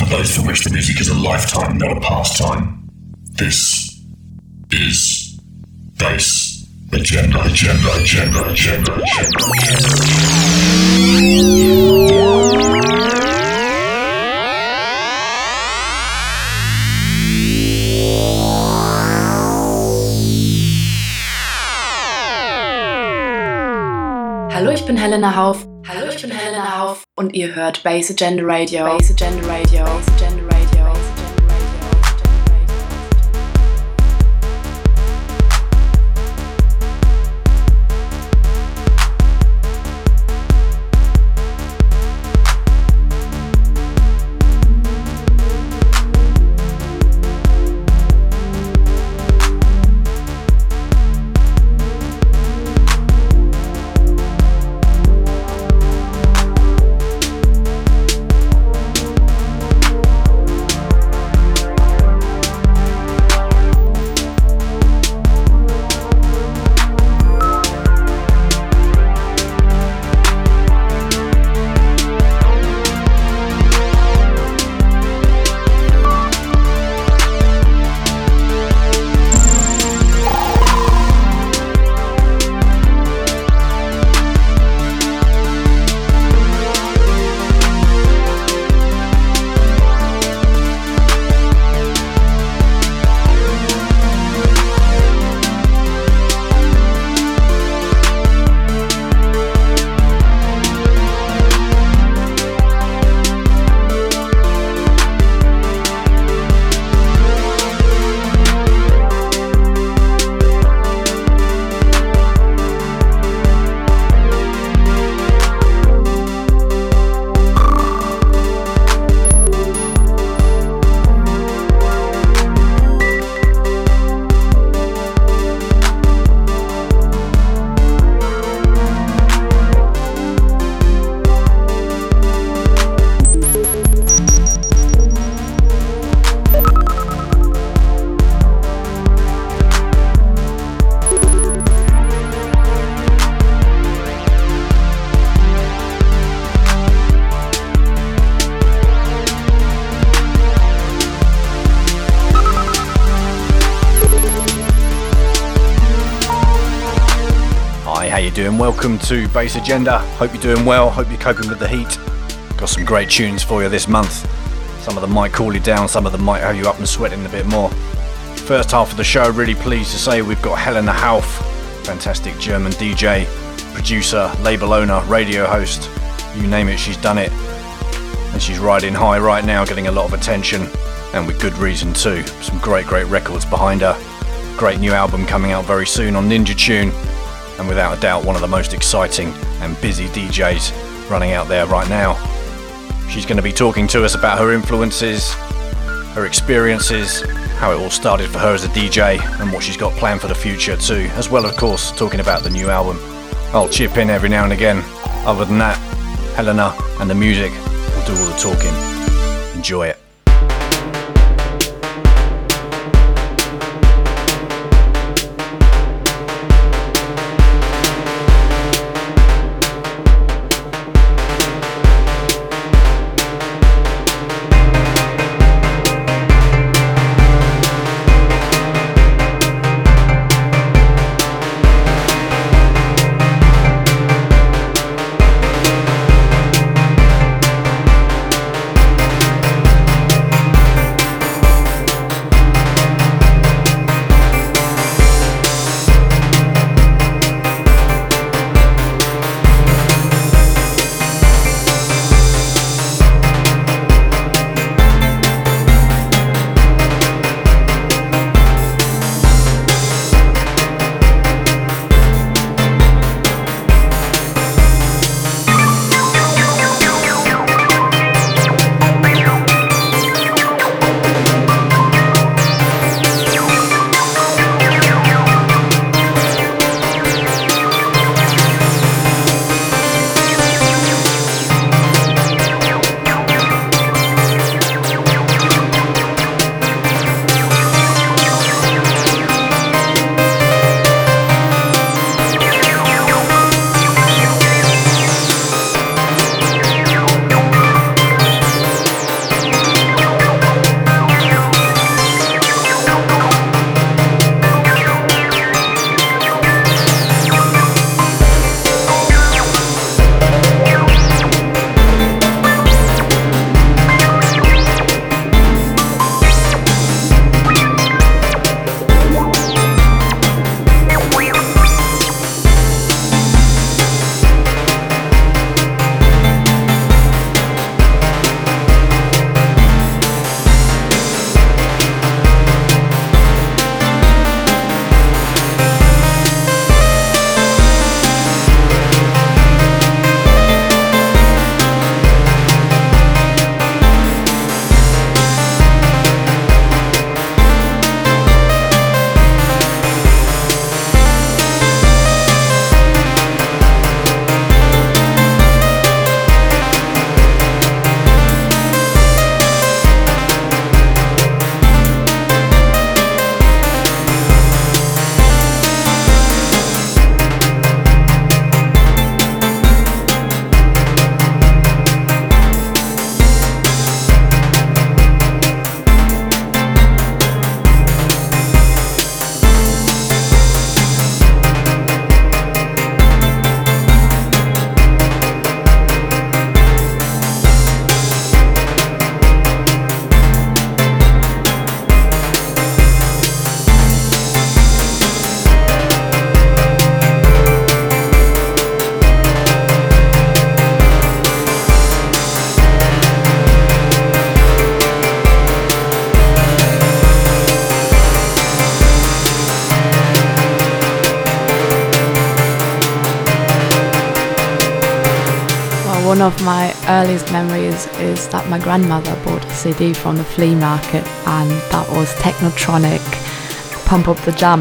For those for which the music is a lifetime, not a pastime. This is Bass Agenda, Agenda, Agenda, Agenda, Agenda. Hallo, ich bin Helena Hauf. Hallo, ich bin Helena Hauf. Und ihr hört Base Agenda Radio. Base Agenda Radio. Base Agenda Welcome to Bass Agenda. Hope you're doing well. Hope you're coping with the heat. Got some great tunes for you this month. Some of them might cool you down, some of them might have you up and sweating a bit more. First half of the show, really pleased to say we've got Helena Hauff, fantastic German DJ, producer, label owner, radio host. You name it, she's done it. And she's riding high right now, getting a lot of attention, and with good reason too. Some great, great records behind her. Great new album coming out very soon on Ninja Tune and without a doubt one of the most exciting and busy DJs running out there right now. She's going to be talking to us about her influences, her experiences, how it all started for her as a DJ, and what she's got planned for the future too, as well, of course, talking about the new album. I'll chip in every now and again. Other than that, Helena and the music will do all the talking. Enjoy it. One of my earliest memories is that my grandmother bought a CD from the flea market, and that was Technotronic Pump Up the Jam.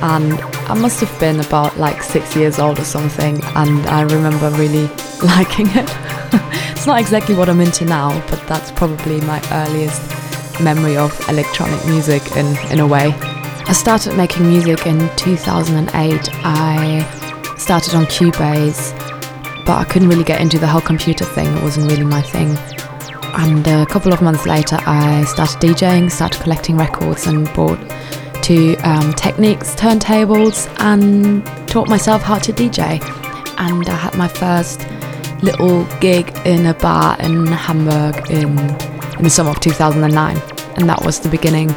And I must have been about like six years old or something, and I remember really liking it. it's not exactly what I'm into now, but that's probably my earliest memory of electronic music in, in a way. I started making music in 2008. I started on Cubase, but I couldn't really get into the whole computer thing. It wasn't really my thing. And a couple of months later, I started DJing, started collecting records, and bought two um, Technics turntables and taught myself how to DJ. And I had my first little gig in a bar in Hamburg in, in the summer of 2009. And that was the beginning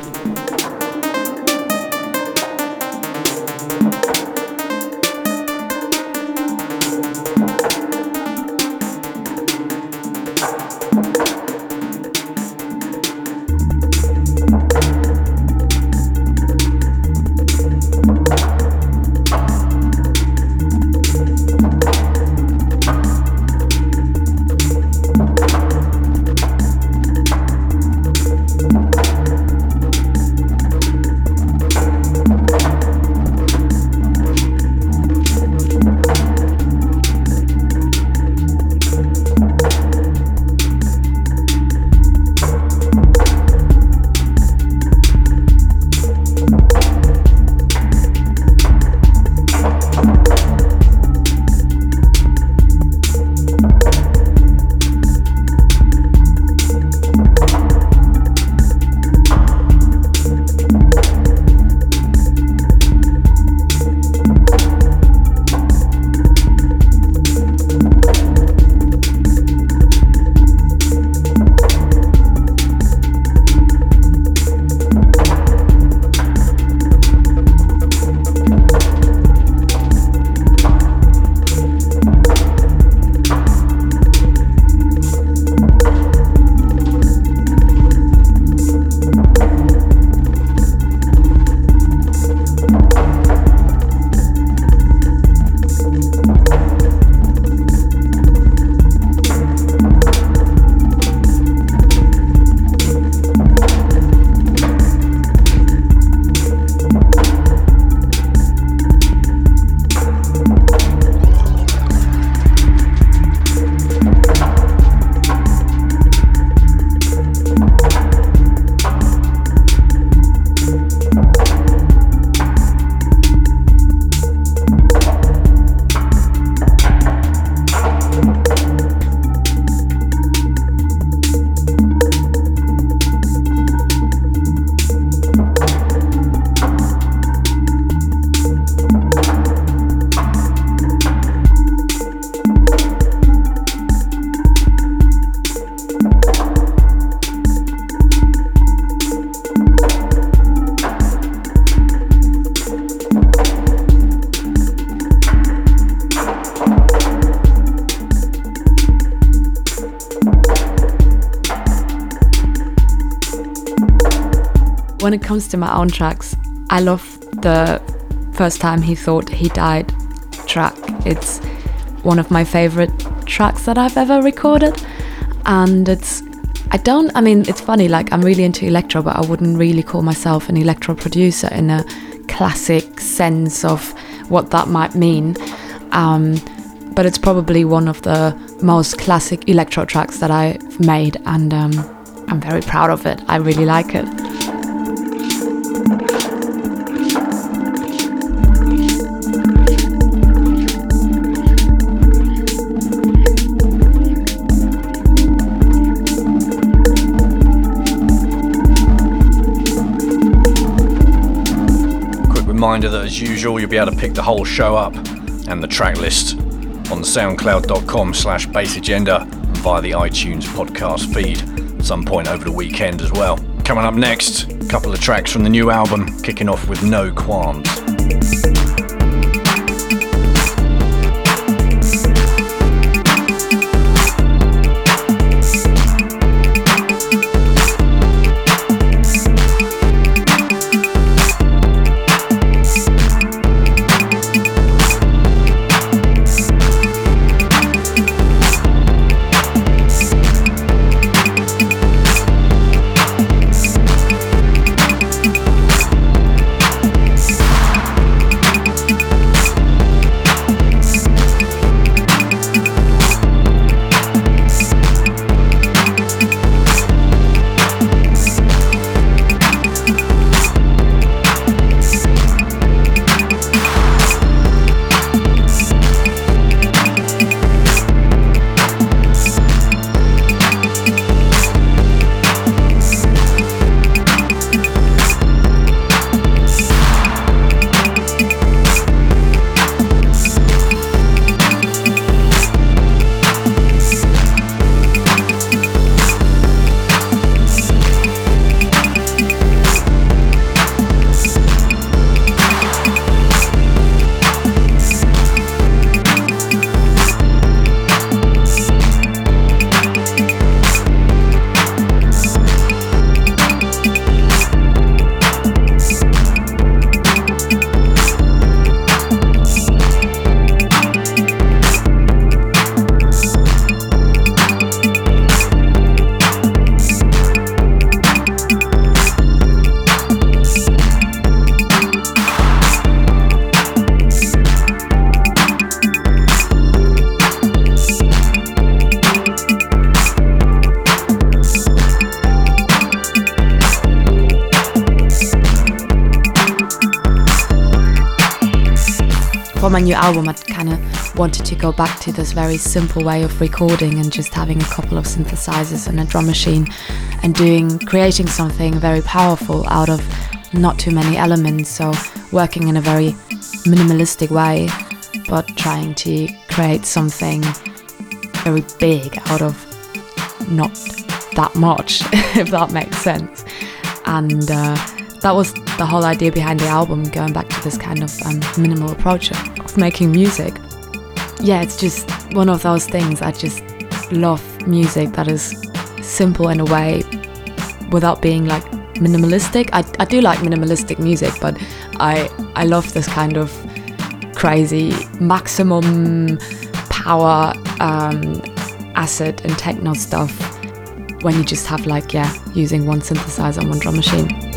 when it comes to my own tracks, I love the first time he thought he died track. It's one of my favorite tracks that I've ever recorded. And it's, I don't, I mean, it's funny, like I'm really into electro, but I wouldn't really call myself an electro producer in a classic sense of what that might mean. Um, but it's probably one of the most classic electro tracks that I've made, and um, I'm very proud of it. I really like it. As usual you'll be able to pick the whole show up and the track list on soundcloud.com slash bassagenda via the iTunes podcast feed at some point over the weekend as well. Coming up next, a couple of tracks from the new album, kicking off with No Qualms. New album, I kind of wanted to go back to this very simple way of recording and just having a couple of synthesizers and a drum machine and doing, creating something very powerful out of not too many elements. So working in a very minimalistic way, but trying to create something very big out of not that much, if that makes sense. And uh, that was the whole idea behind the album, going back to this kind of um, minimal approach making music. Yeah, it's just one of those things. I just love music that is simple in a way without being like minimalistic. I, I do like minimalistic music, but I I love this kind of crazy maximum power um, acid and techno stuff when you just have like yeah using one synthesizer and one drum machine.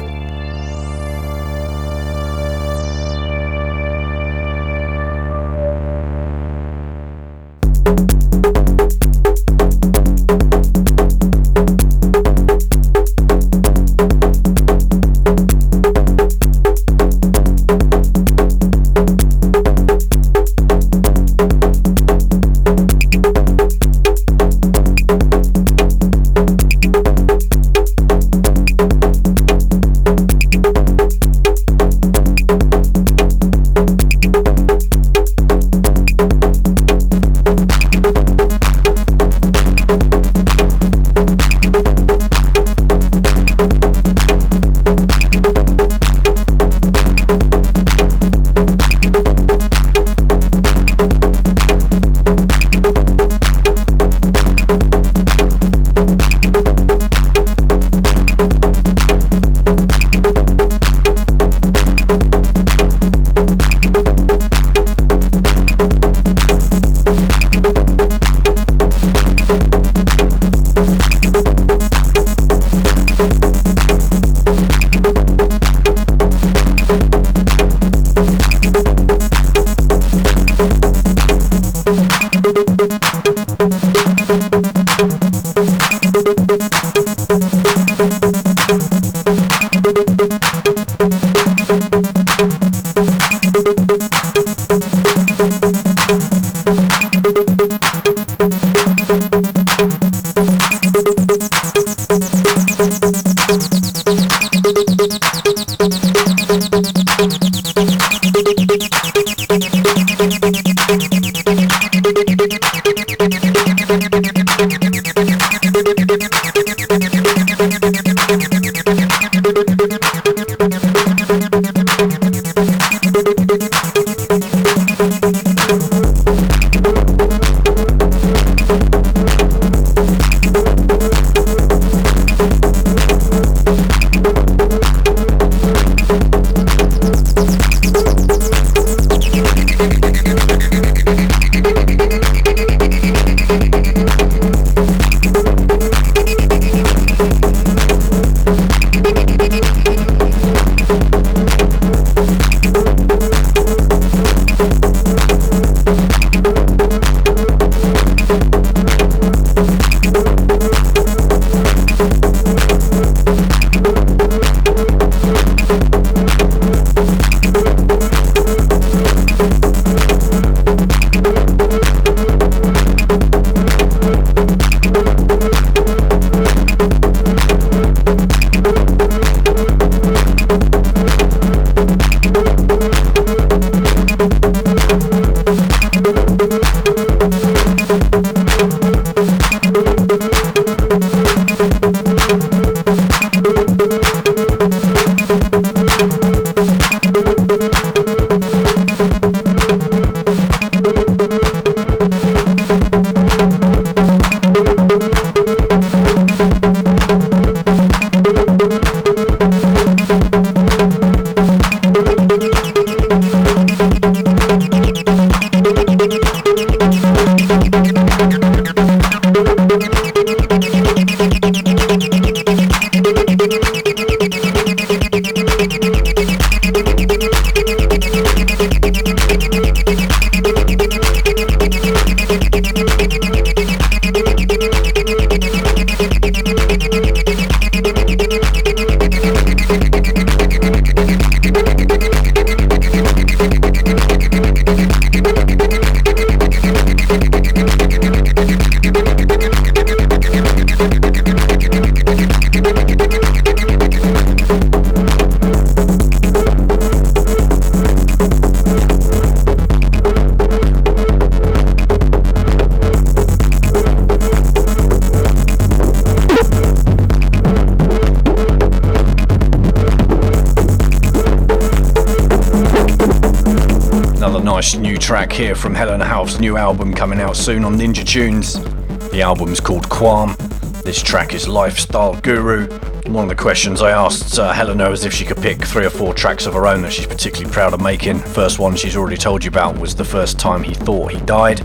From Helena Hauff's new album coming out soon on Ninja Tunes. The album's called Qualm. This track is Lifestyle Guru. One of the questions I asked uh, Helena was if she could pick three or four tracks of her own that she's particularly proud of making. First one she's already told you about was the first time he thought he died.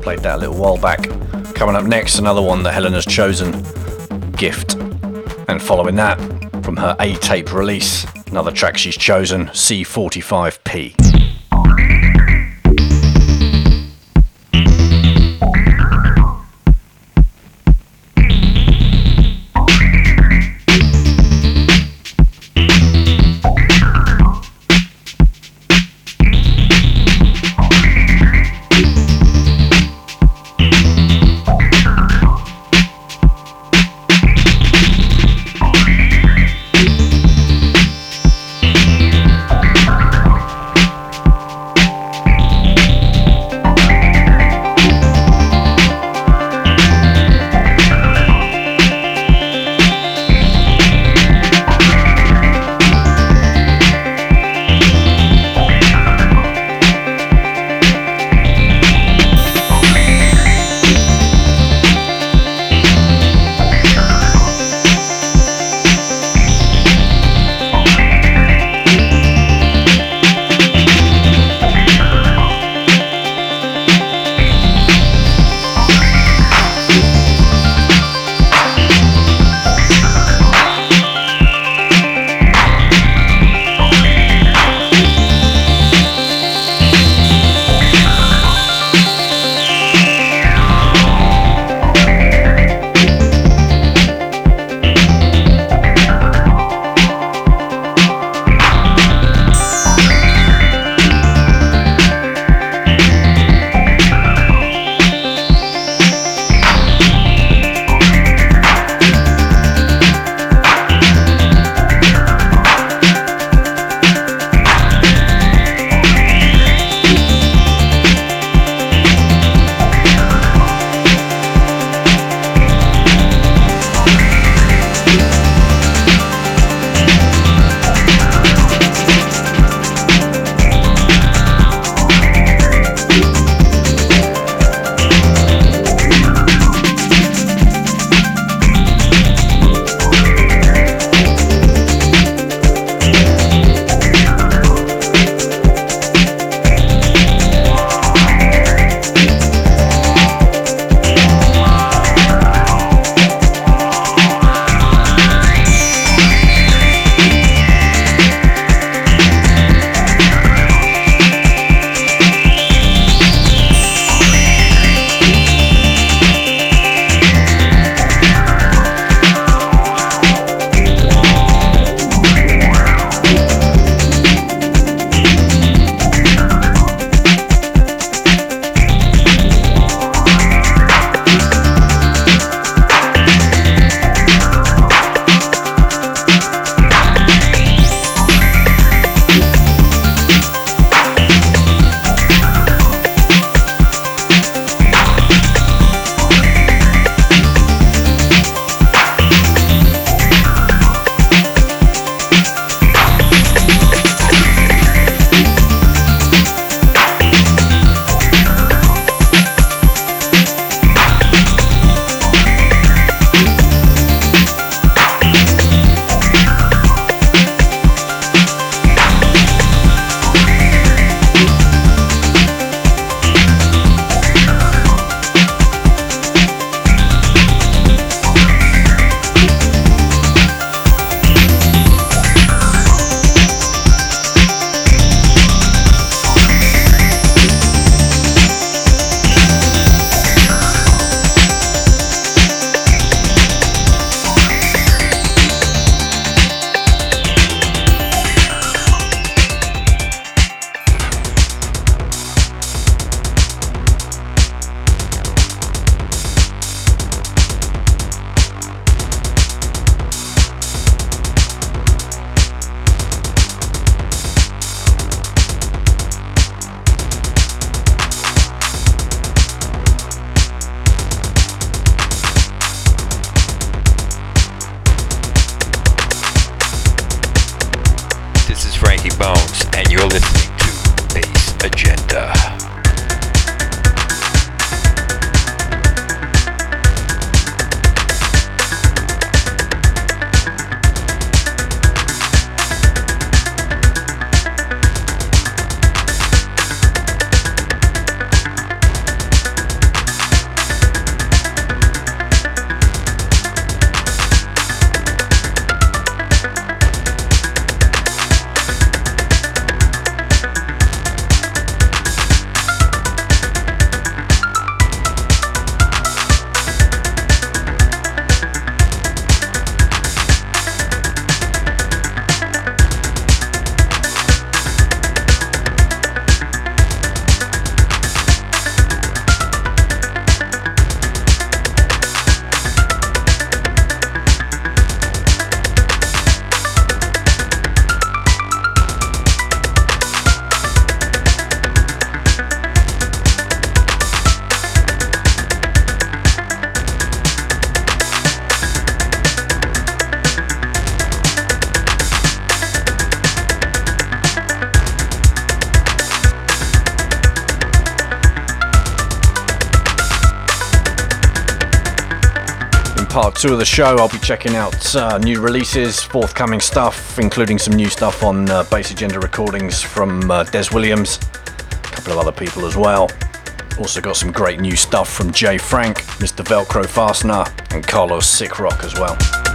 Played that a little while back. Coming up next, another one that Helena's chosen, Gift. And following that, from her A tape release, another track she's chosen, C45P. Two of the show, I'll be checking out uh, new releases, forthcoming stuff, including some new stuff on uh, Bass Agenda recordings from uh, Des Williams, a couple of other people as well. Also got some great new stuff from Jay Frank, Mr. Velcro Fastener, and Carlos Sick Rock as well.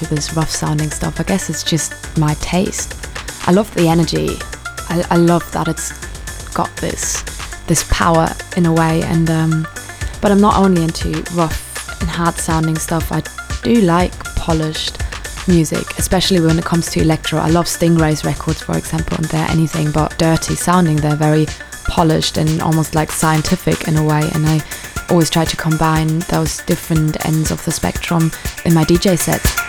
Into this rough sounding stuff. I guess it's just my taste. I love the energy. I, I love that it's got this this power in a way. And um, but I'm not only into rough and hard sounding stuff. I do like polished music, especially when it comes to electro. I love Stingray's records, for example, and they're anything but dirty sounding. They're very polished and almost like scientific in a way. And I always try to combine those different ends of the spectrum in my DJ sets.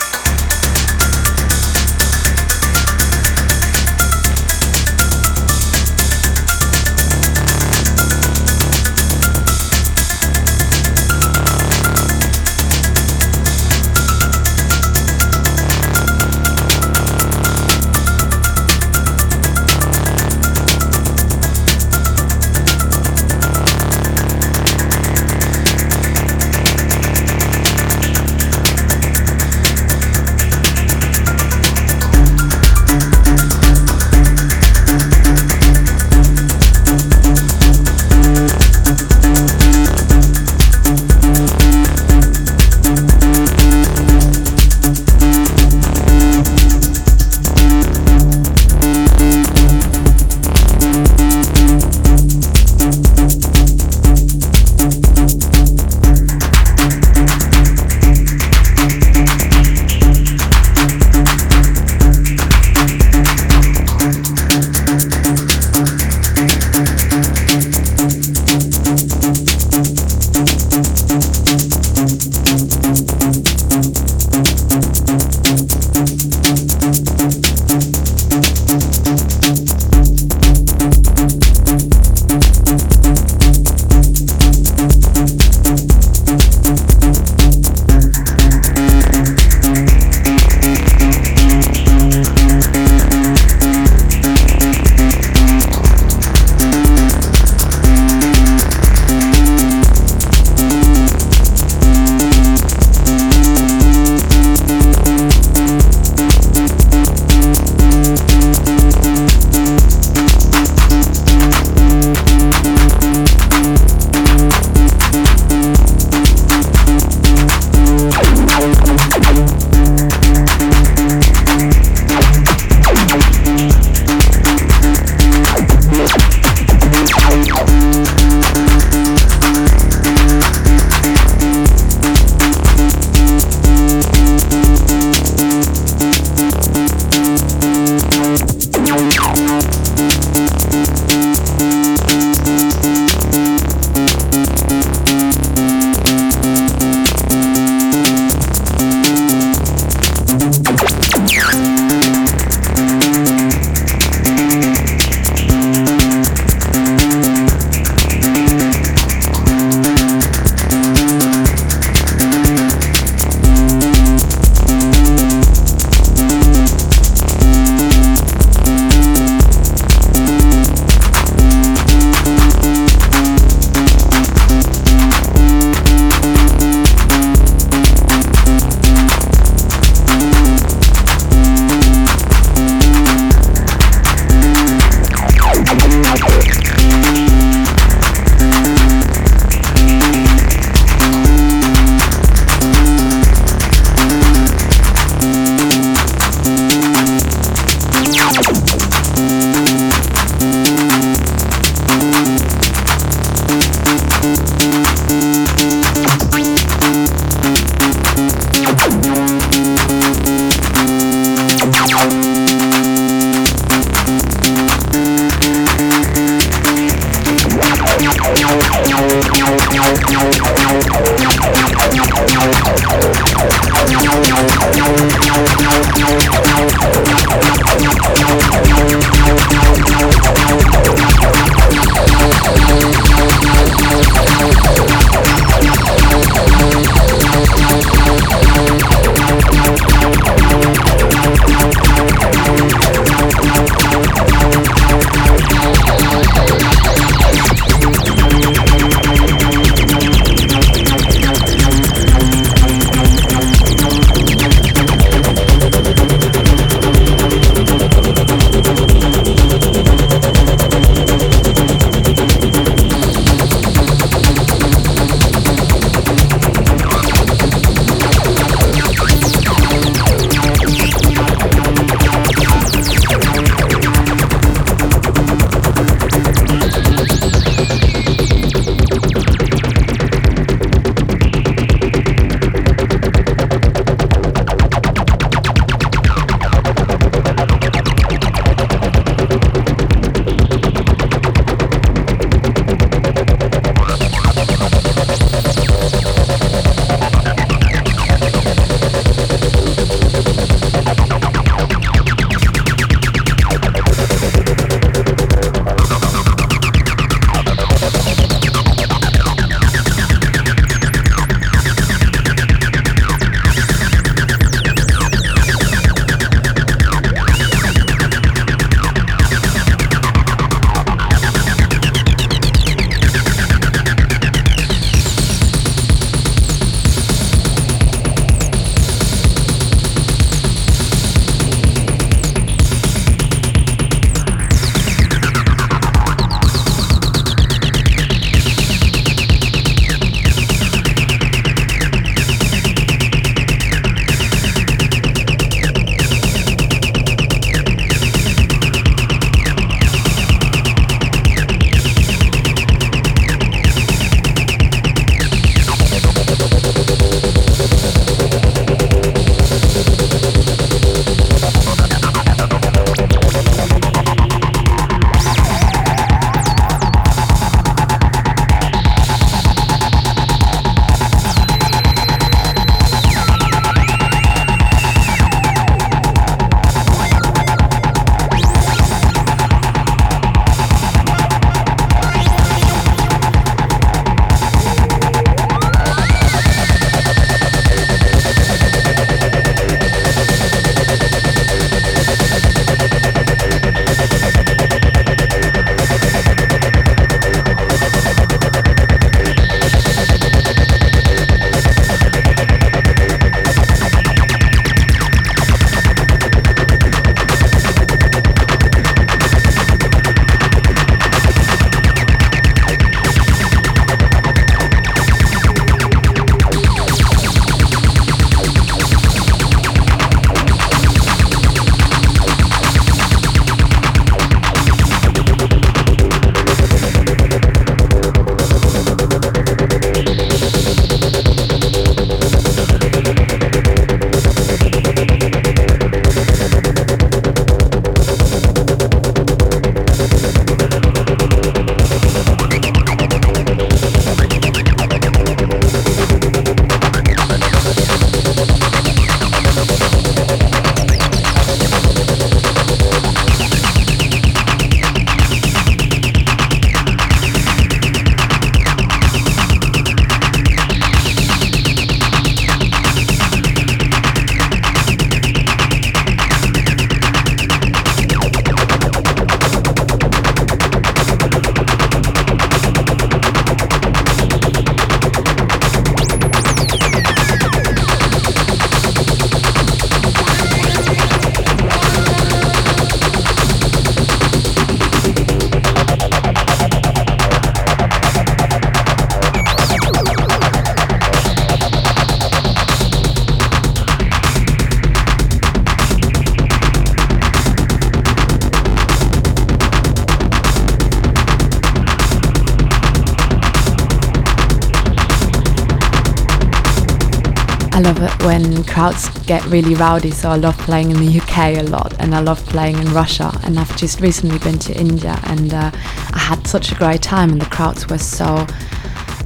When crowds get really rowdy, so I love playing in the UK a lot and I love playing in Russia. And I've just recently been to India and uh, I had such a great time, and the crowds were so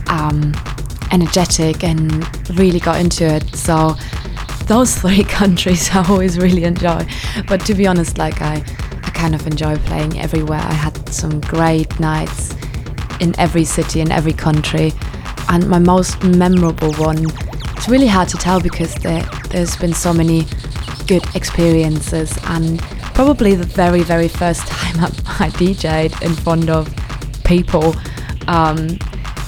um, energetic and really got into it. So, those three countries I always really enjoy. But to be honest, like I, I kind of enjoy playing everywhere. I had some great nights in every city in every country. And my most memorable one it's really hard to tell because there, there's been so many good experiences and probably the very very first time I, DJed in front of people um,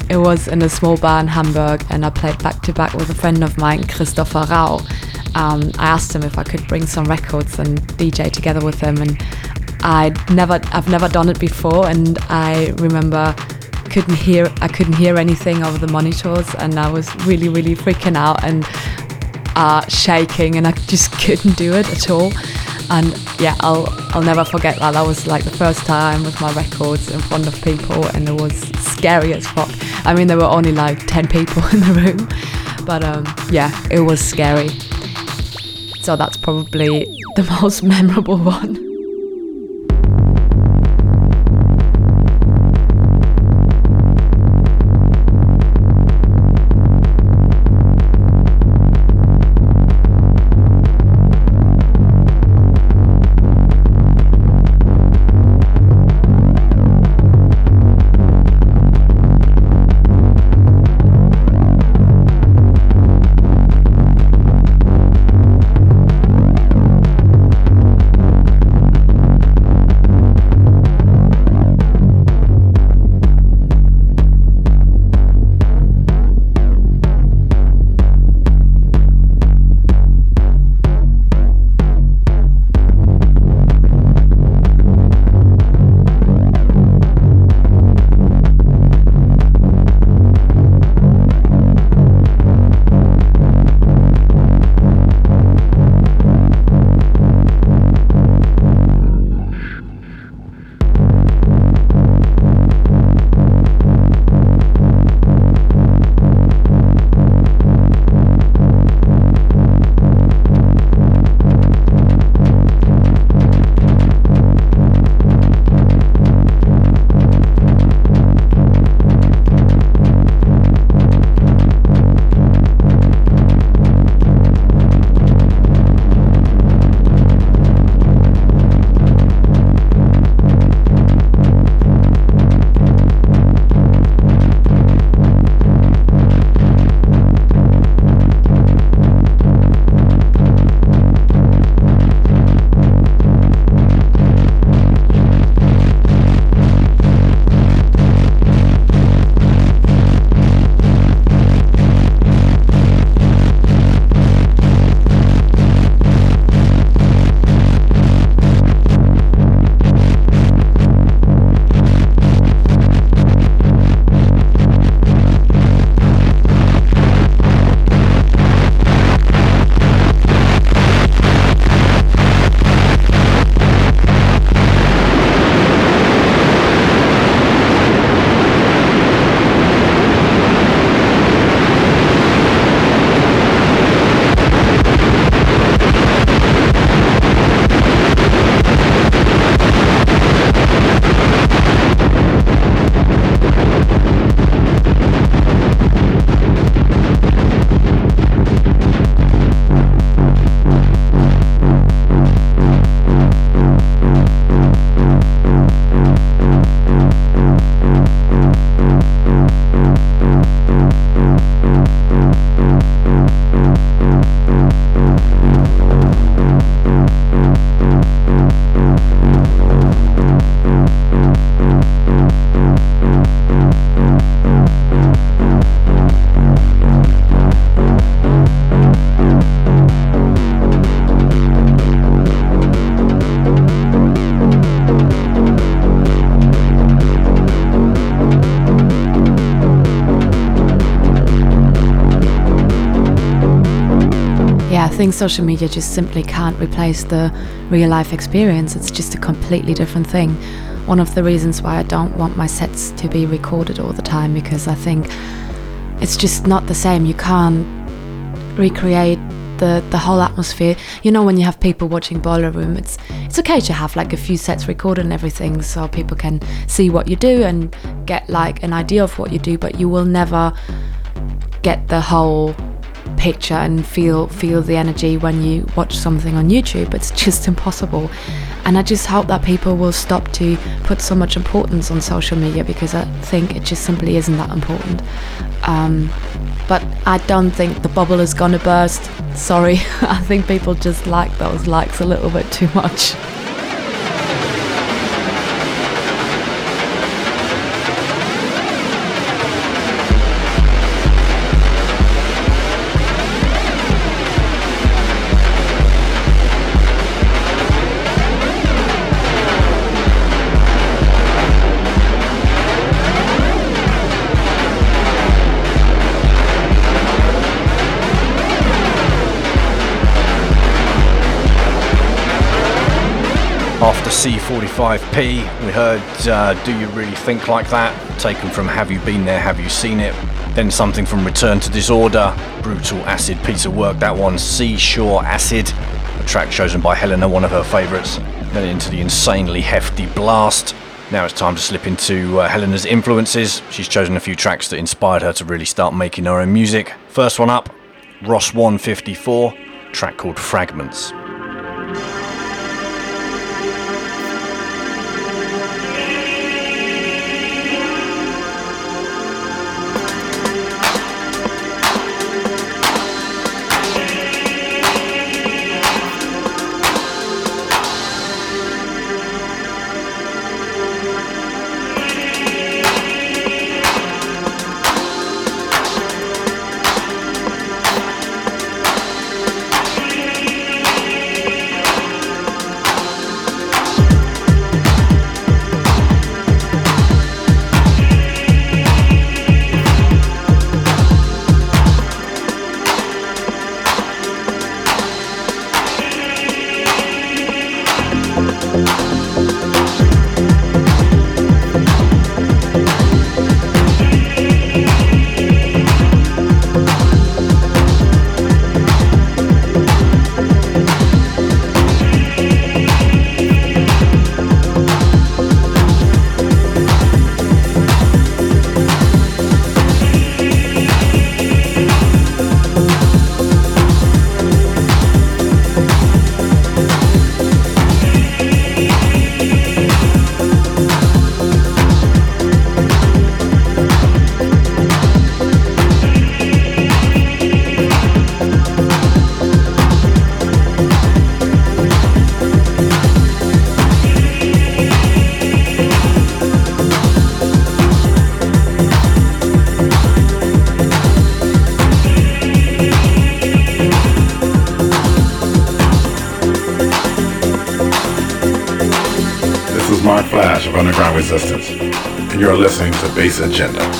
it was in a small bar in Hamburg and I played back to back with a friend of mine Christopher Rau. Um, I asked him if I could bring some records and DJ together with him and I never I've never done it before and I remember couldn't hear I couldn't hear anything over the monitors and I was really really freaking out and uh, shaking and I just couldn't do it at all. And yeah I'll I'll never forget that. That was like the first time with my records in front of people and it was scary as fuck. I mean there were only like 10 people in the room but um, yeah it was scary. So that's probably the most memorable one think social media just simply can't replace the real life experience. It's just a completely different thing. One of the reasons why I don't want my sets to be recorded all the time because I think it's just not the same. You can't recreate the the whole atmosphere. You know, when you have people watching Boiler Room, it's it's okay to have like a few sets recorded and everything, so people can see what you do and get like an idea of what you do. But you will never get the whole picture and feel feel the energy when you watch something on YouTube. It's just impossible. And I just hope that people will stop to put so much importance on social media because I think it just simply isn't that important. Um, but I don't think the bubble is gonna burst. Sorry, I think people just like those likes a little bit too much. C45P, we heard uh, Do You Really Think Like That, taken from Have You Been There, Have You Seen It? Then something from Return to Disorder, brutal acid piece of work, that one, Seashore Acid, a track chosen by Helena, one of her favourites. Then into the insanely hefty Blast. Now it's time to slip into uh, Helena's influences. She's chosen a few tracks that inspired her to really start making her own music. First one up, Ross 154, track called Fragments. Agenda.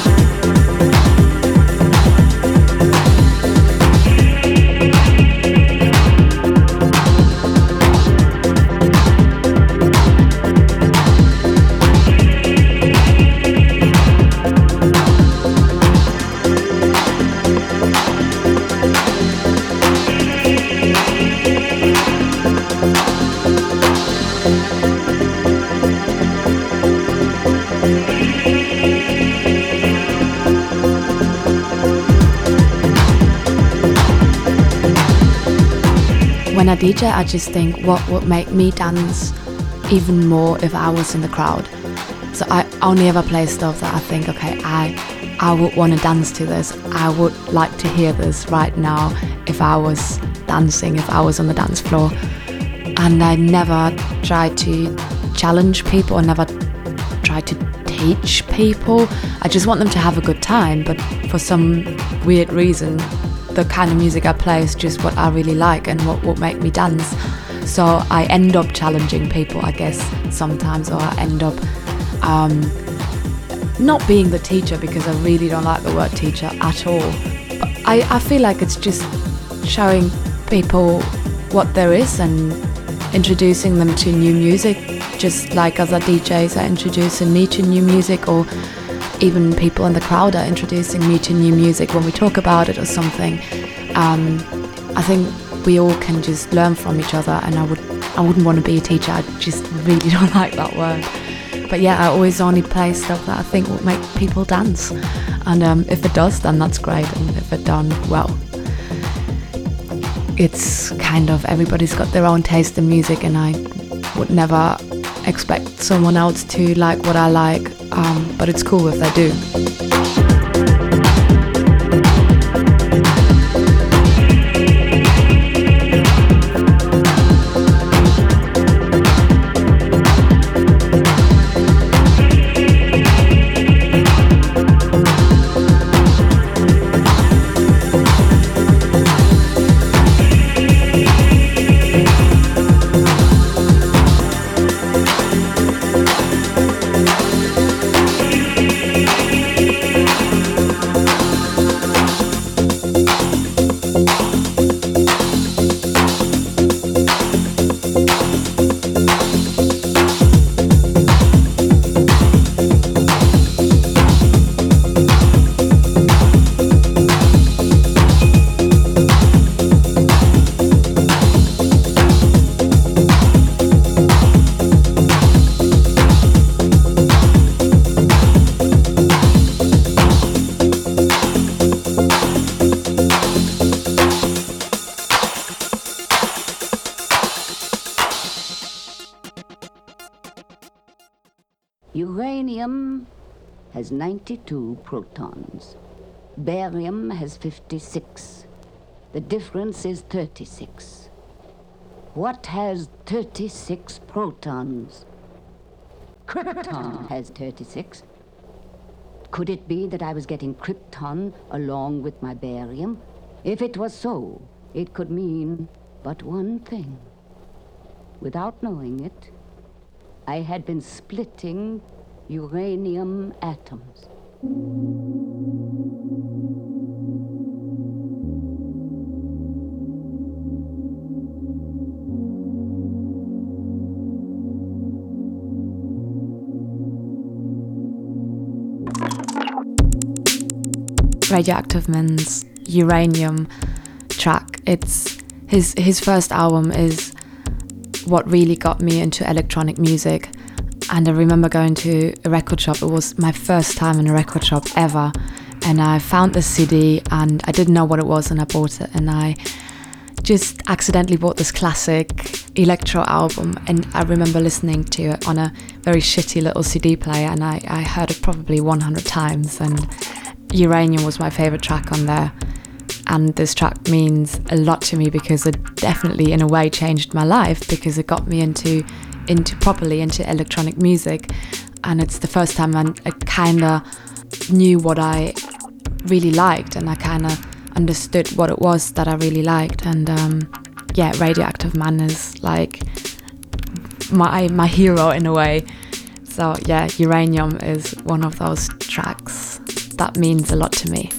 DJ, I just think what would make me dance even more if I was in the crowd. So I only ever play stuff that I think, okay, I I would want to dance to this. I would like to hear this right now if I was dancing, if I was on the dance floor. And I never try to challenge people, I never try to teach people. I just want them to have a good time, but for some weird reason, the kind of music I play is just what I really like and what will make me dance. So I end up challenging people, I guess, sometimes, or I end up um, not being the teacher because I really don't like the word teacher at all. But I, I feel like it's just showing people what there is and introducing them to new music, just like other DJs are introducing me to new music or even people in the crowd are introducing me to new music when we talk about it or something. Um, I think we all can just learn from each other, and I would I wouldn't want to be a teacher. I just really don't like that word. But yeah, I always only play stuff that I think will make people dance, and um, if it does, then that's great, and if it done well, it's kind of everybody's got their own taste in music, and I would never expect someone else to like what I like, um, but it's cool if they do. Has 92 protons. Barium has 56. The difference is 36. What has 36 protons? Krypton has 36. Could it be that I was getting krypton along with my barium? If it was so, it could mean but one thing. Without knowing it, I had been splitting uranium atoms. Radioactive Man's uranium track. It's his his first album is what really got me into electronic music. And I remember going to a record shop. It was my first time in a record shop ever. And I found this CD and I didn't know what it was and I bought it. And I just accidentally bought this classic electro album. And I remember listening to it on a very shitty little CD player. And I, I heard it probably 100 times. And Uranium was my favorite track on there. And this track means a lot to me because it definitely, in a way, changed my life because it got me into into properly into electronic music, and it's the first time I, I kind of knew what I really liked, and I kind of understood what it was that I really liked, and um, yeah, Radioactive Man is like my my hero in a way. So yeah, Uranium is one of those tracks that means a lot to me.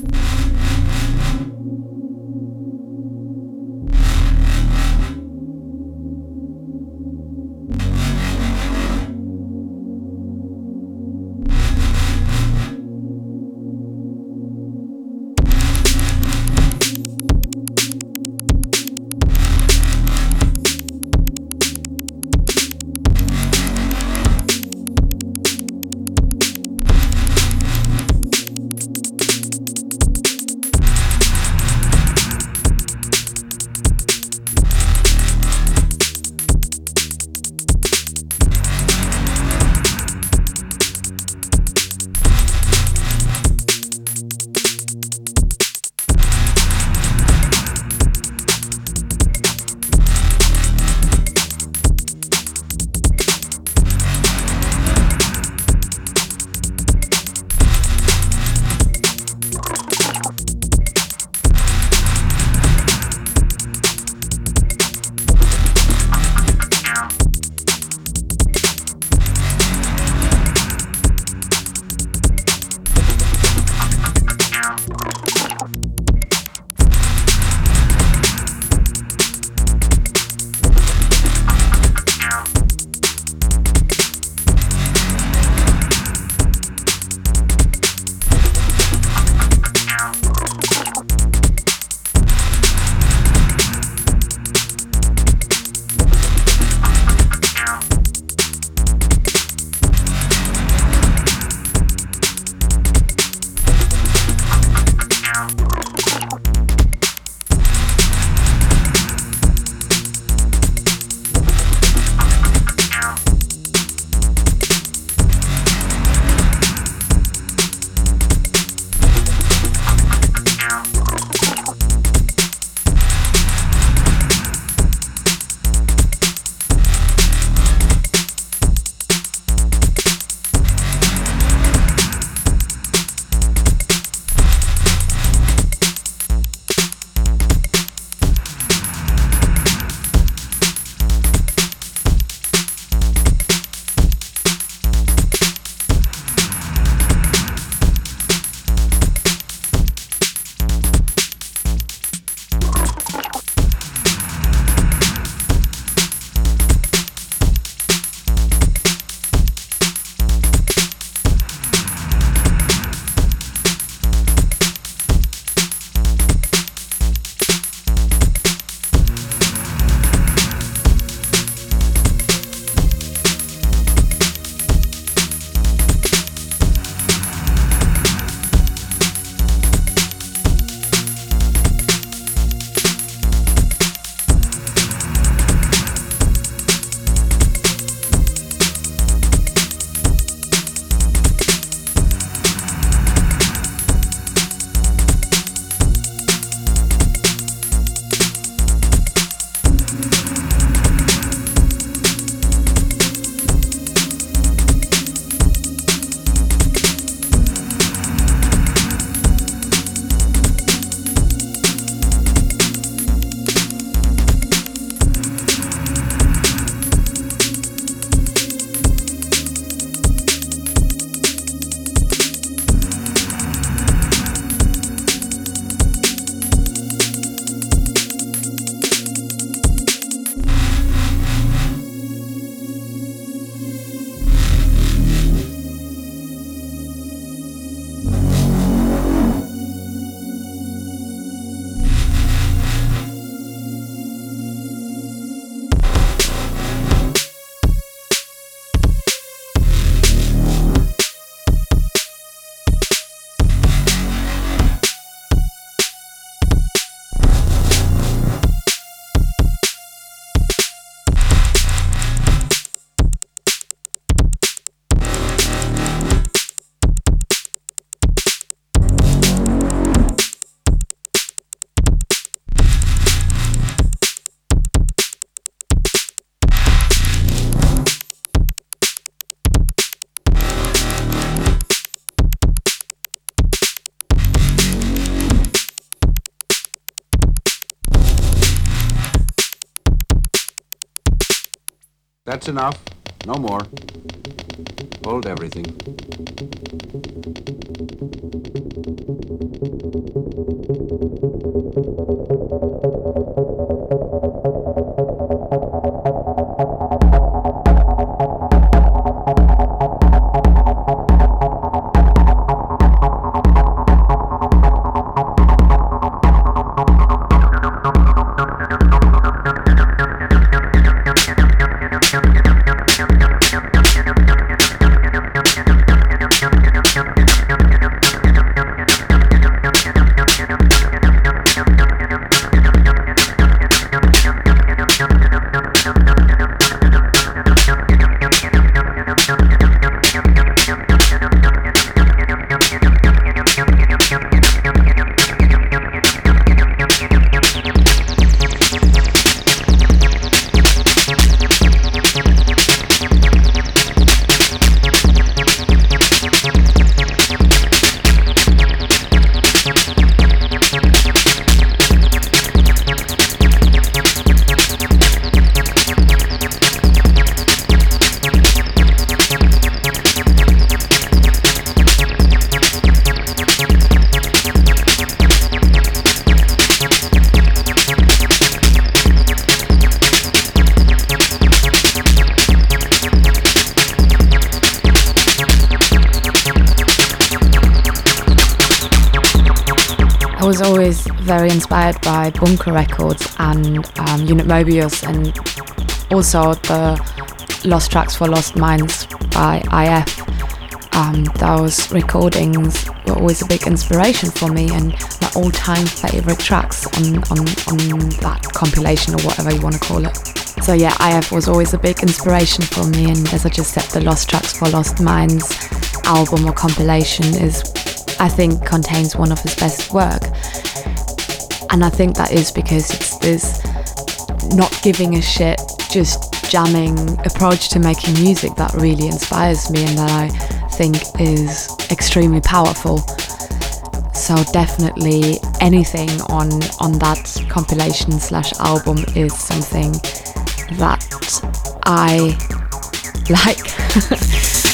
That's enough. No more. Hold everything. Inspired by Bunker Records and um, Unit Moebius and also the Lost Tracks for Lost Minds by IF. Um, those recordings were always a big inspiration for me and my all-time favorite tracks on, on, on that compilation or whatever you want to call it. So yeah, IF was always a big inspiration for me and as I just said, the Lost Tracks for Lost Minds album or compilation is I think contains one of his best work. And I think that is because it's this not giving a shit, just jamming approach to making music that really inspires me and that I think is extremely powerful. So definitely anything on on that compilation slash album is something that I like.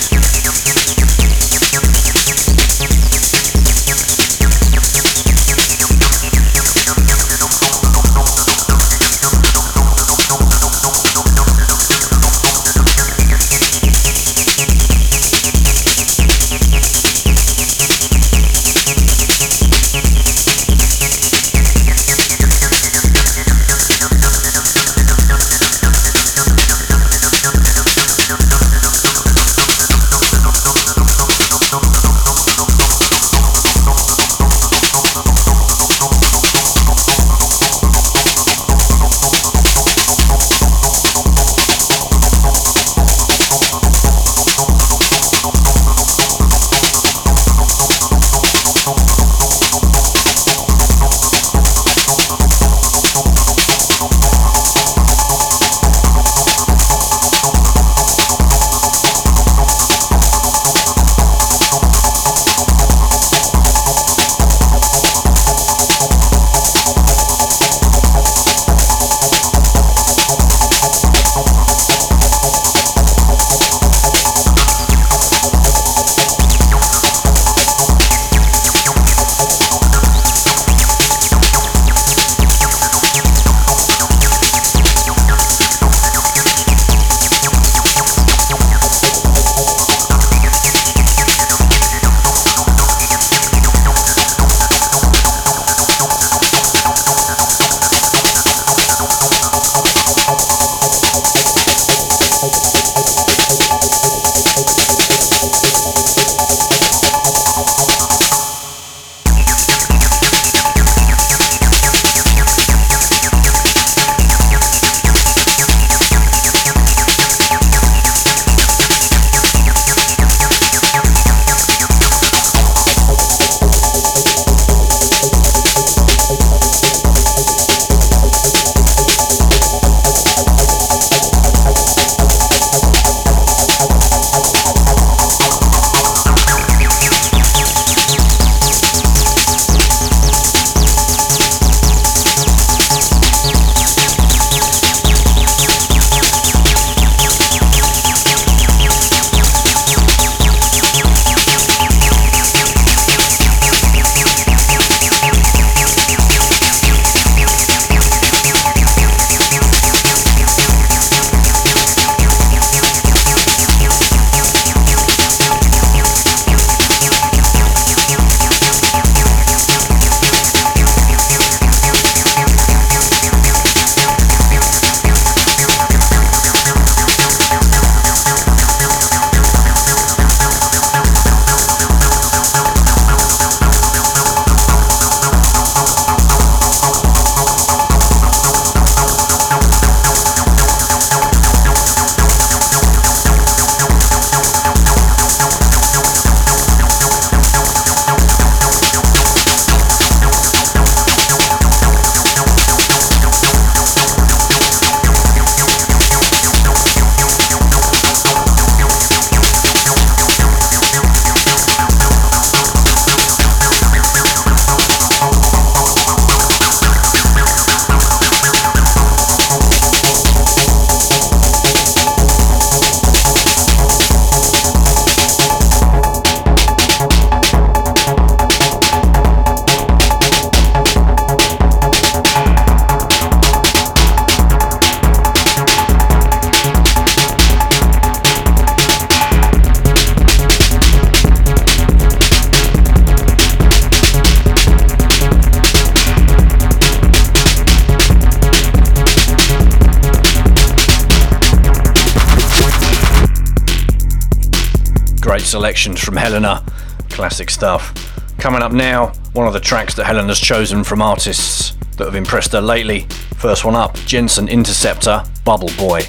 selections from Helena. Classic stuff. Coming up now, one of the tracks that Helena's chosen from artists that have impressed her lately. First one up Jensen Interceptor, Bubble Boy.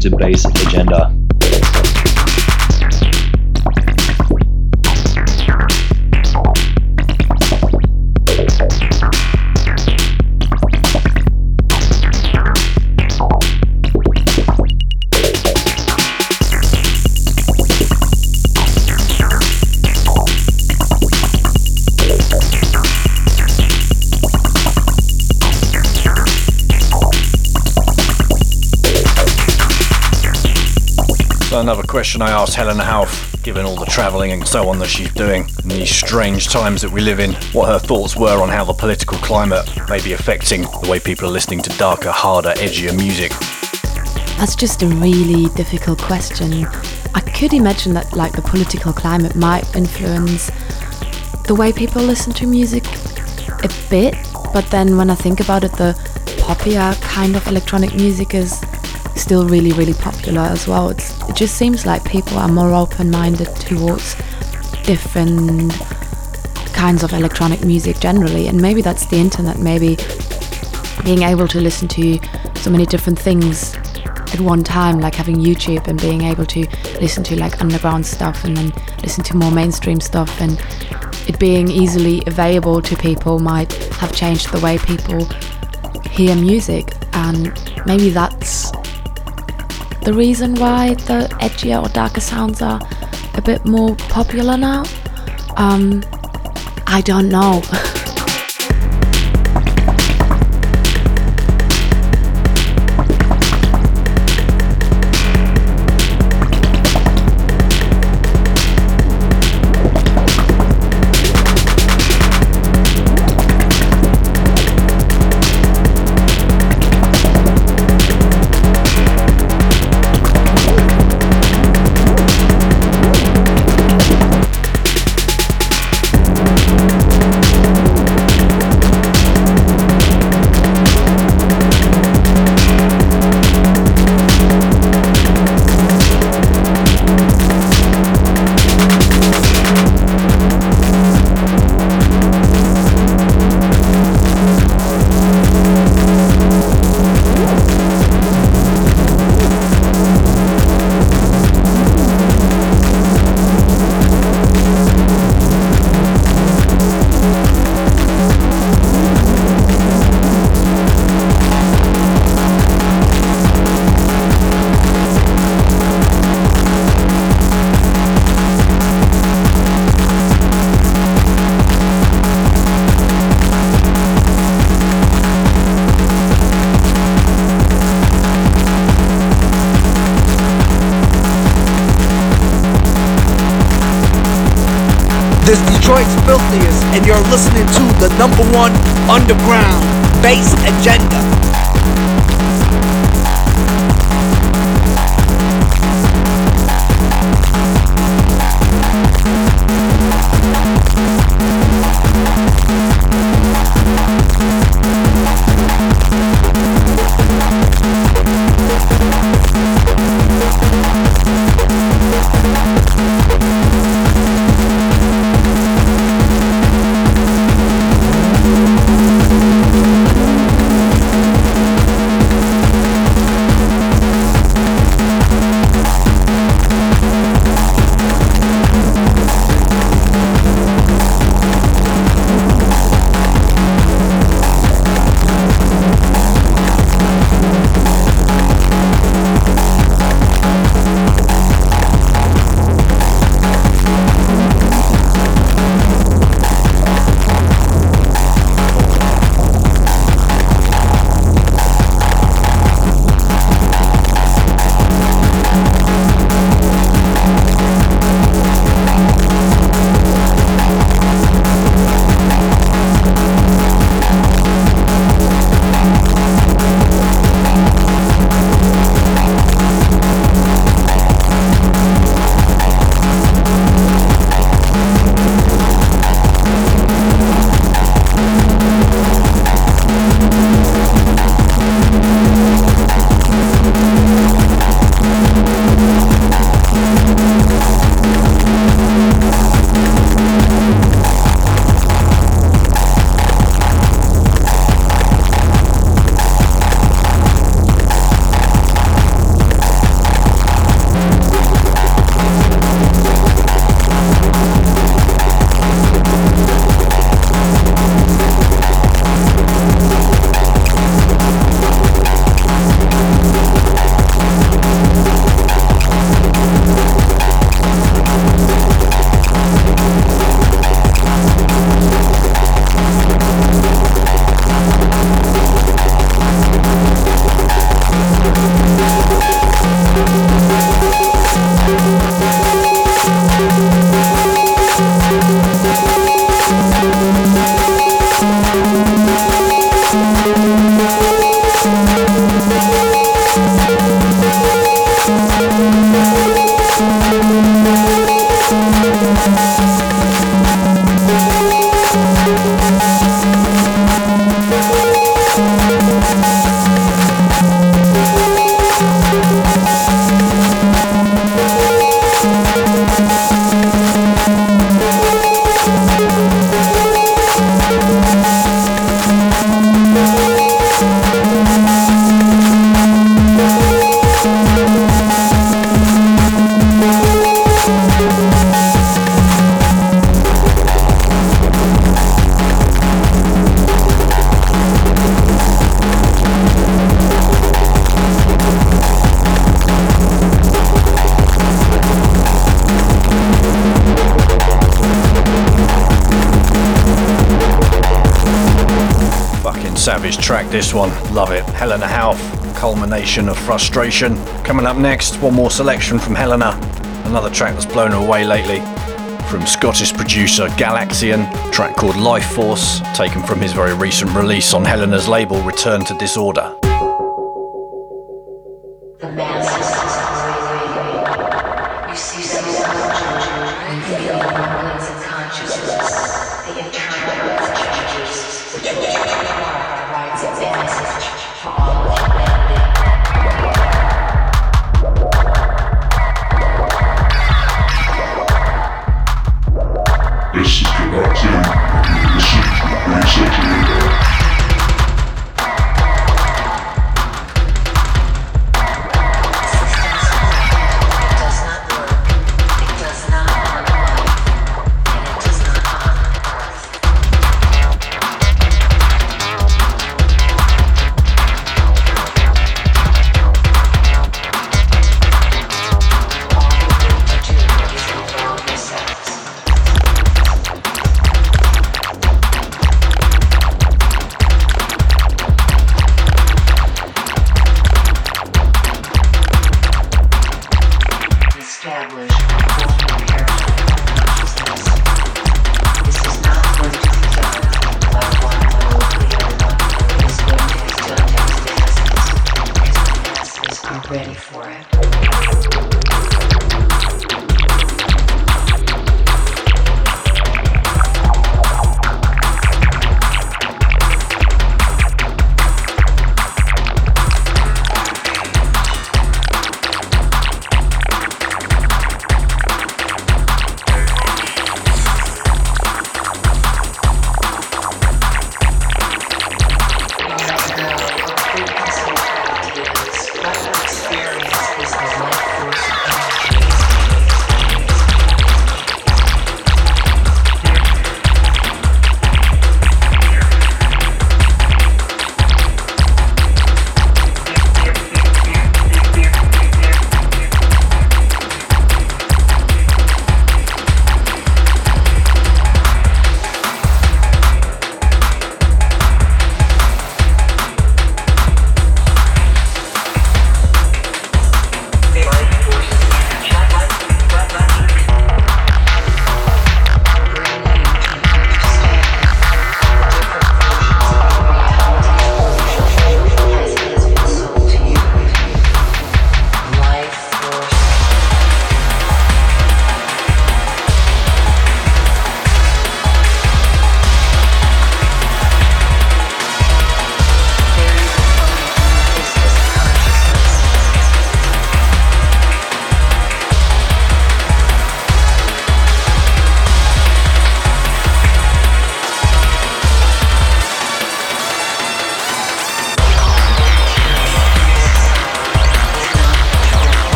To Bass Agenda. Question I asked Helena Hauff, given all the travelling and so on that she's doing in these strange times that we live in, what her thoughts were on how the political climate may be affecting the way people are listening to darker, harder, edgier music. That's just a really difficult question. I could imagine that like the political climate might influence the way people listen to music a bit, but then when I think about it, the poppier kind of electronic music is still really, really popular as well. It's, it just seems like people are more open minded towards different kinds of electronic music generally, and maybe that's the internet, maybe being able to listen to so many different things at one time, like having YouTube and being able to listen to like underground stuff and then listen to more mainstream stuff, and it being easily available to people might have changed the way people hear music, and maybe that's the reason why the edgier or darker sounds are a bit more popular now? Um, I don't know. the number one underground bass agenda. This one. Love it. Helena Hauff, culmination of frustration. Coming up next, one more selection from Helena. Another track that's blown away lately from Scottish producer Galaxian, track called Life Force, taken from his very recent release on Helena's label Return to Disorder.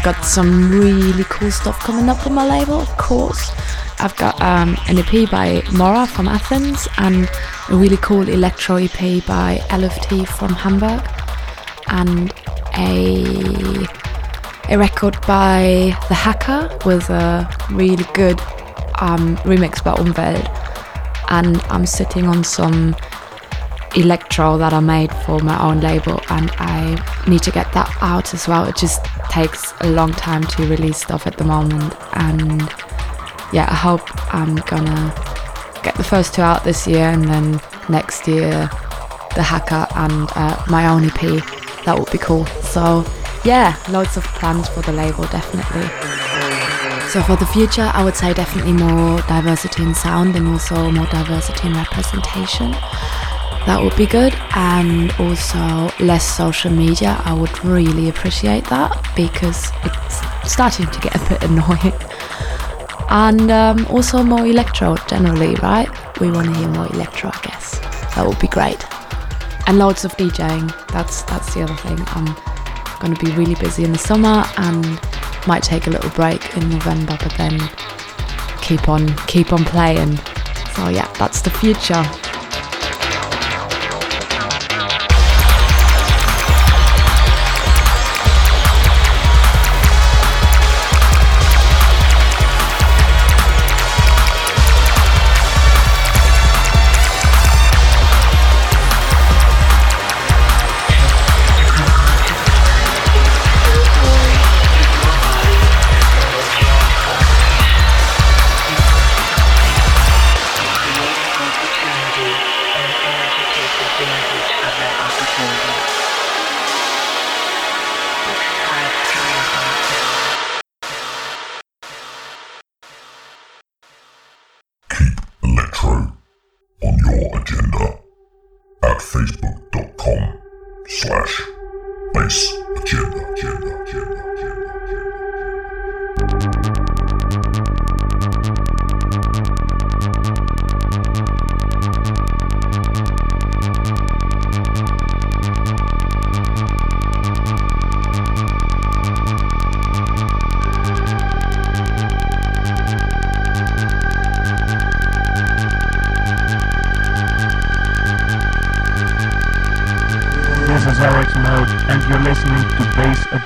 I've got some really cool stuff coming up on my label, of course. I've got um, an EP by Mora from Athens and a really cool electro EP by LFT from Hamburg and a a record by The Hacker with a really good um, remix by Umwelt and I'm sitting on some electro that I made for my own label and I need to get that out as well. It just takes a long time to release stuff at the moment and yeah, I hope I'm gonna get the first two out this year and then next year the hacker and uh, my own EP. That would be cool. So yeah, loads of plans for the label definitely. So for the future, I would say definitely more diversity in sound and also more diversity in representation that would be good and also less social media. I would really appreciate that because it's starting to get a bit annoying. And um, also more electro generally right? We want to hear more electro i guess. That would be great. And loads of djing. That's that's the other thing. I'm going to be really busy in the summer and might take a little break in november but then keep on keep on playing. So yeah that's the future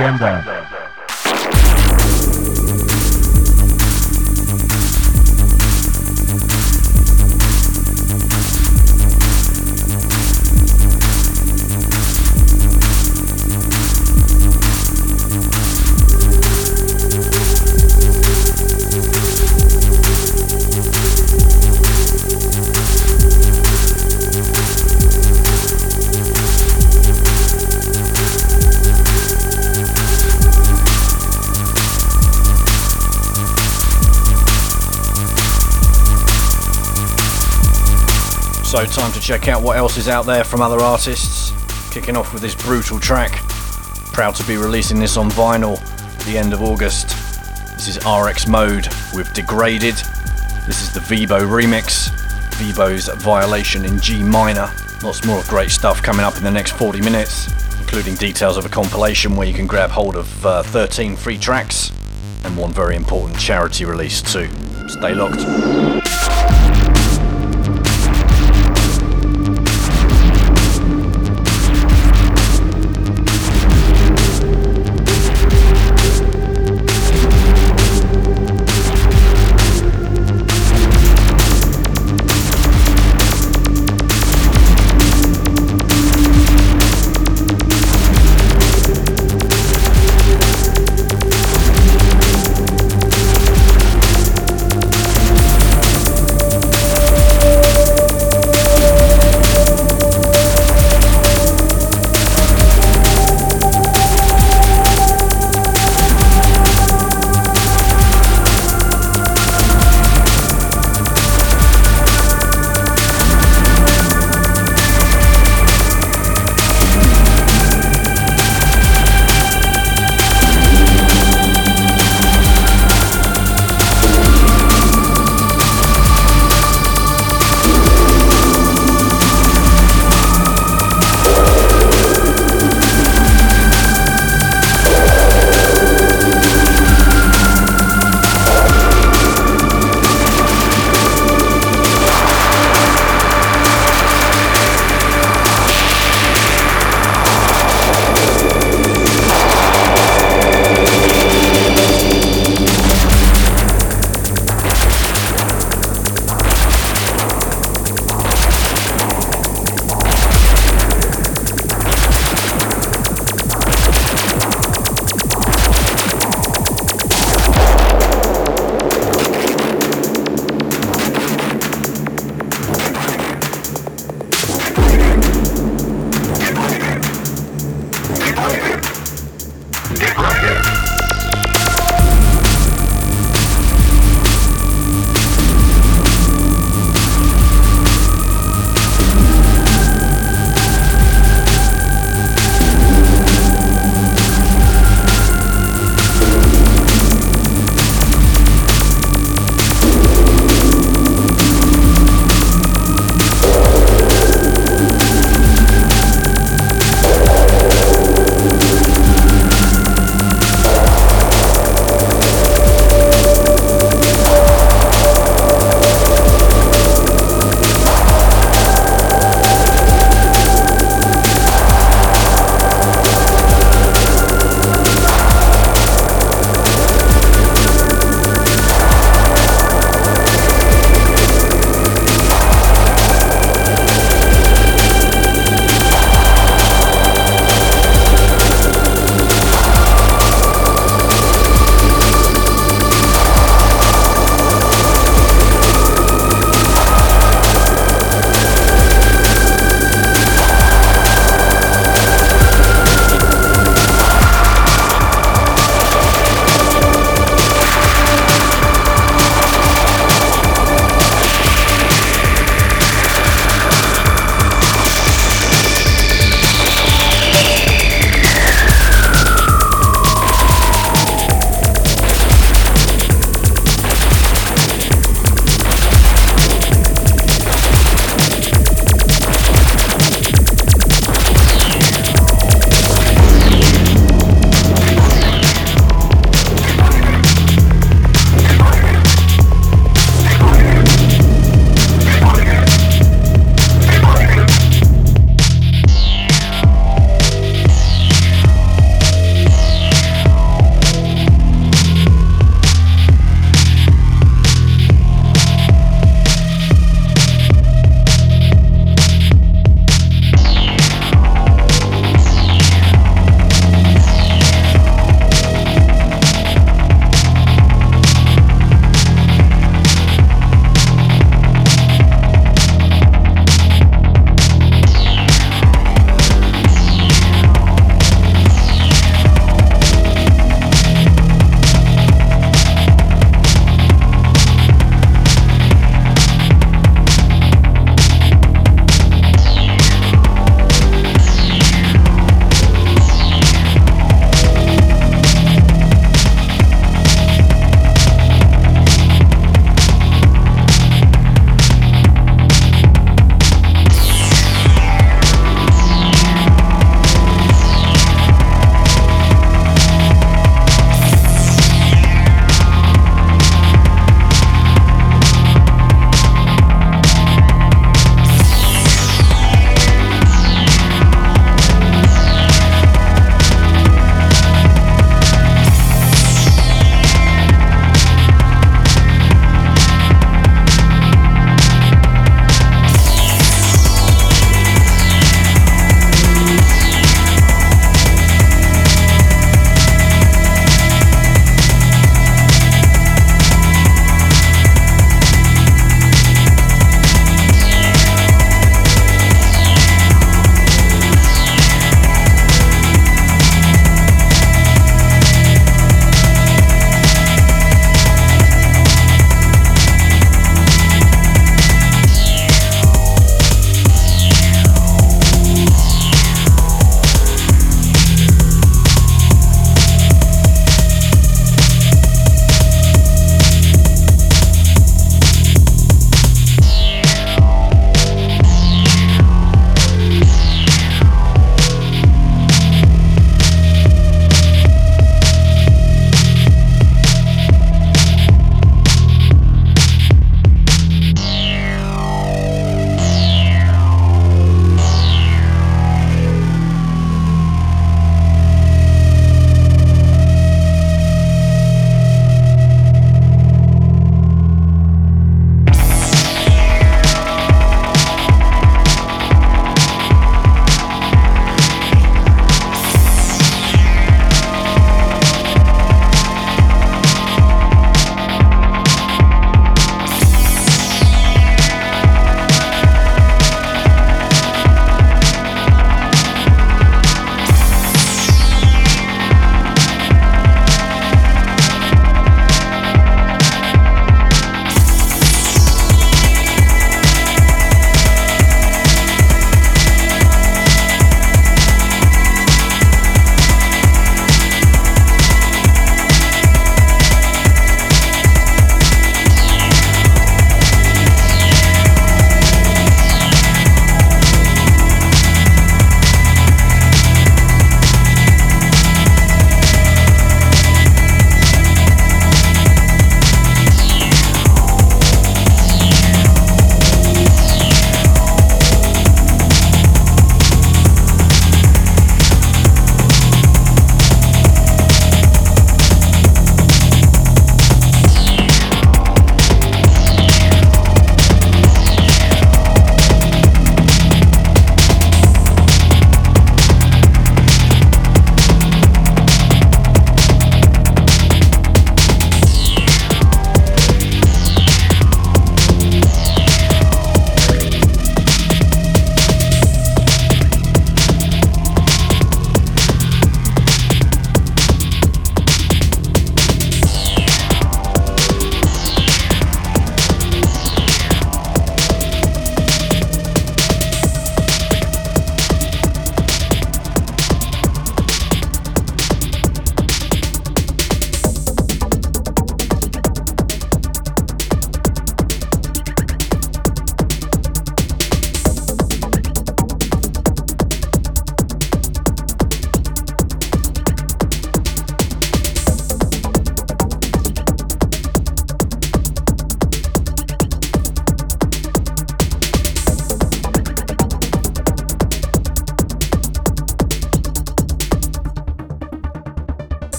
Agenda. Time to check out what else is out there from other artists. Kicking off with this brutal track. Proud to be releasing this on vinyl at the end of August. This is RX Mode with Degraded. This is the Vibo remix. Vibo's Violation in G minor. Lots more great stuff coming up in the next 40 minutes, including details of a compilation where you can grab hold of uh, 13 free tracks and one very important charity release too. Stay locked.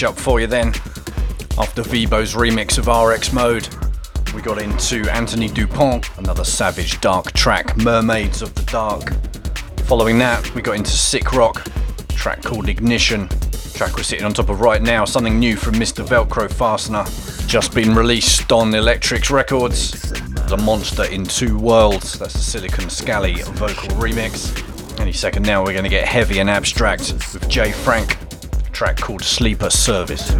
Quick catch up for you then. After Vibo's remix of RX Mode, we got into Anthony Dupont, another savage dark track, Mermaids of the Dark. Following that, we got into Sick Rock, track called Ignition. Track we're sitting on top of right now, something new from Mr. Velcro Fastener, just been released on Electrix Records. The Monster in Two Worlds, that's the Silicon Scally vocal remix. Any second now, we're going to get heavy and abstract with Jay Frank, track called Sleeper Service.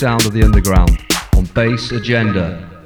Sound of the underground on Bass Agenda.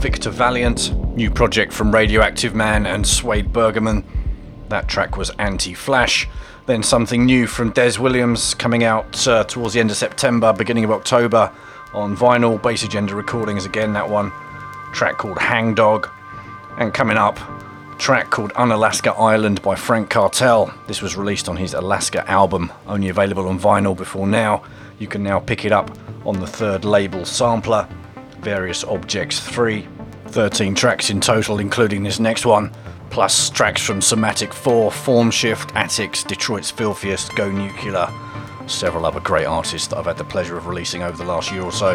Victor Valiant, new project from Radioactive Man and Suede Bergerman. That track was Anti Flash. Then something new from Des Williams coming out uh, towards the end of September, beginning of October on vinyl. Bass Agenda Recordings again, that one. Track called Hangdog. And coming up, track called Unalaska Island by Frank Cartel. This was released on his Alaska album, only available on vinyl before now. You can now pick it up on the third label sampler various objects 3, 13 tracks in total, including this next one, plus tracks from Somatic 4, Form Shift, Attics, Detroit's Filthiest, Go Nuclear, several other great artists that I've had the pleasure of releasing over the last year or so.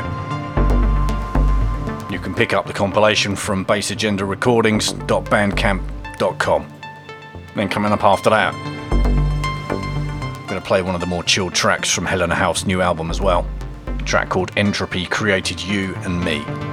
You can pick up the compilation from bassagendarecordings.bandcamp.com. Then coming up after that, I'm going to play one of the more chilled tracks from Helena Hauff's new album as well track called Entropy Created You and Me.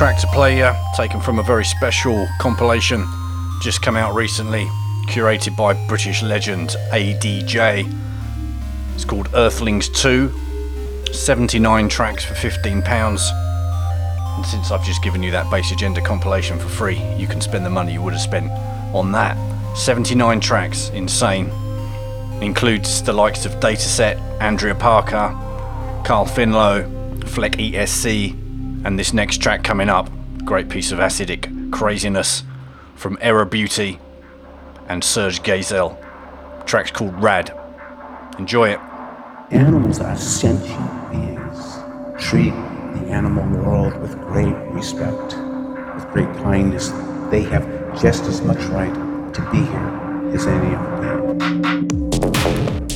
Track to play here, taken from a very special compilation just come out recently, curated by British legend ADJ. It's called Earthlings 2, 79 tracks for £15. And since I've just given you that Bass Agenda compilation for free, you can spend the money you would have spent on that. 79 tracks, insane. Includes the likes of Dataset, Andrea Parker, Carl Finlow, Fleck ESC, and this next track coming up, great piece of acidic craziness from Error Beauty and Serge Gazel. Track's called Rad. Enjoy it. Animals are sentient beings. Treat the animal world with great respect, with great kindness. They have just as much right to be here as any other being.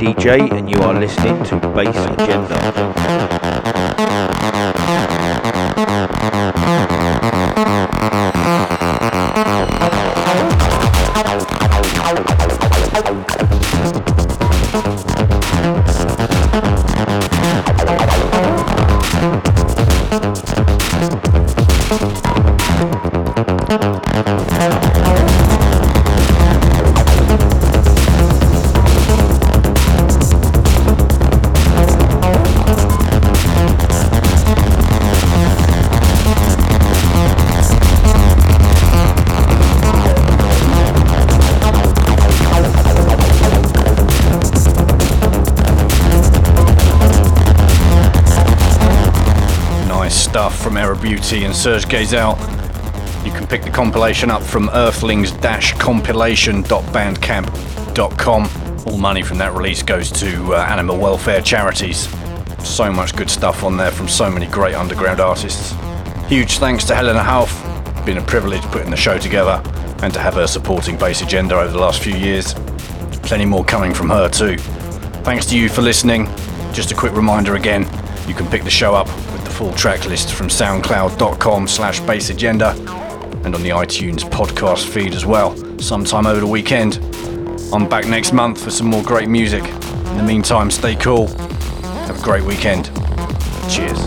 DJ, and you are listening to Bass Serge Gazel. You can pick the compilation up from earthlings-compilation.bandcamp.com. All money from that release goes to uh, animal welfare charities. So much good stuff on there from so many great underground artists. Huge thanks to Helena Hauff. Been a privilege putting the show together and to have her supporting Bass Agenda over the last few years. Plenty more coming from her too. Thanks to you for listening. Just a quick reminder again, you can pick the show up full track list from soundcloud.com slash bassagenda and on the iTunes podcast feed as well, sometime over the weekend. I'm back next month for some more great music. In the meantime, stay cool. Have a great weekend. Cheers.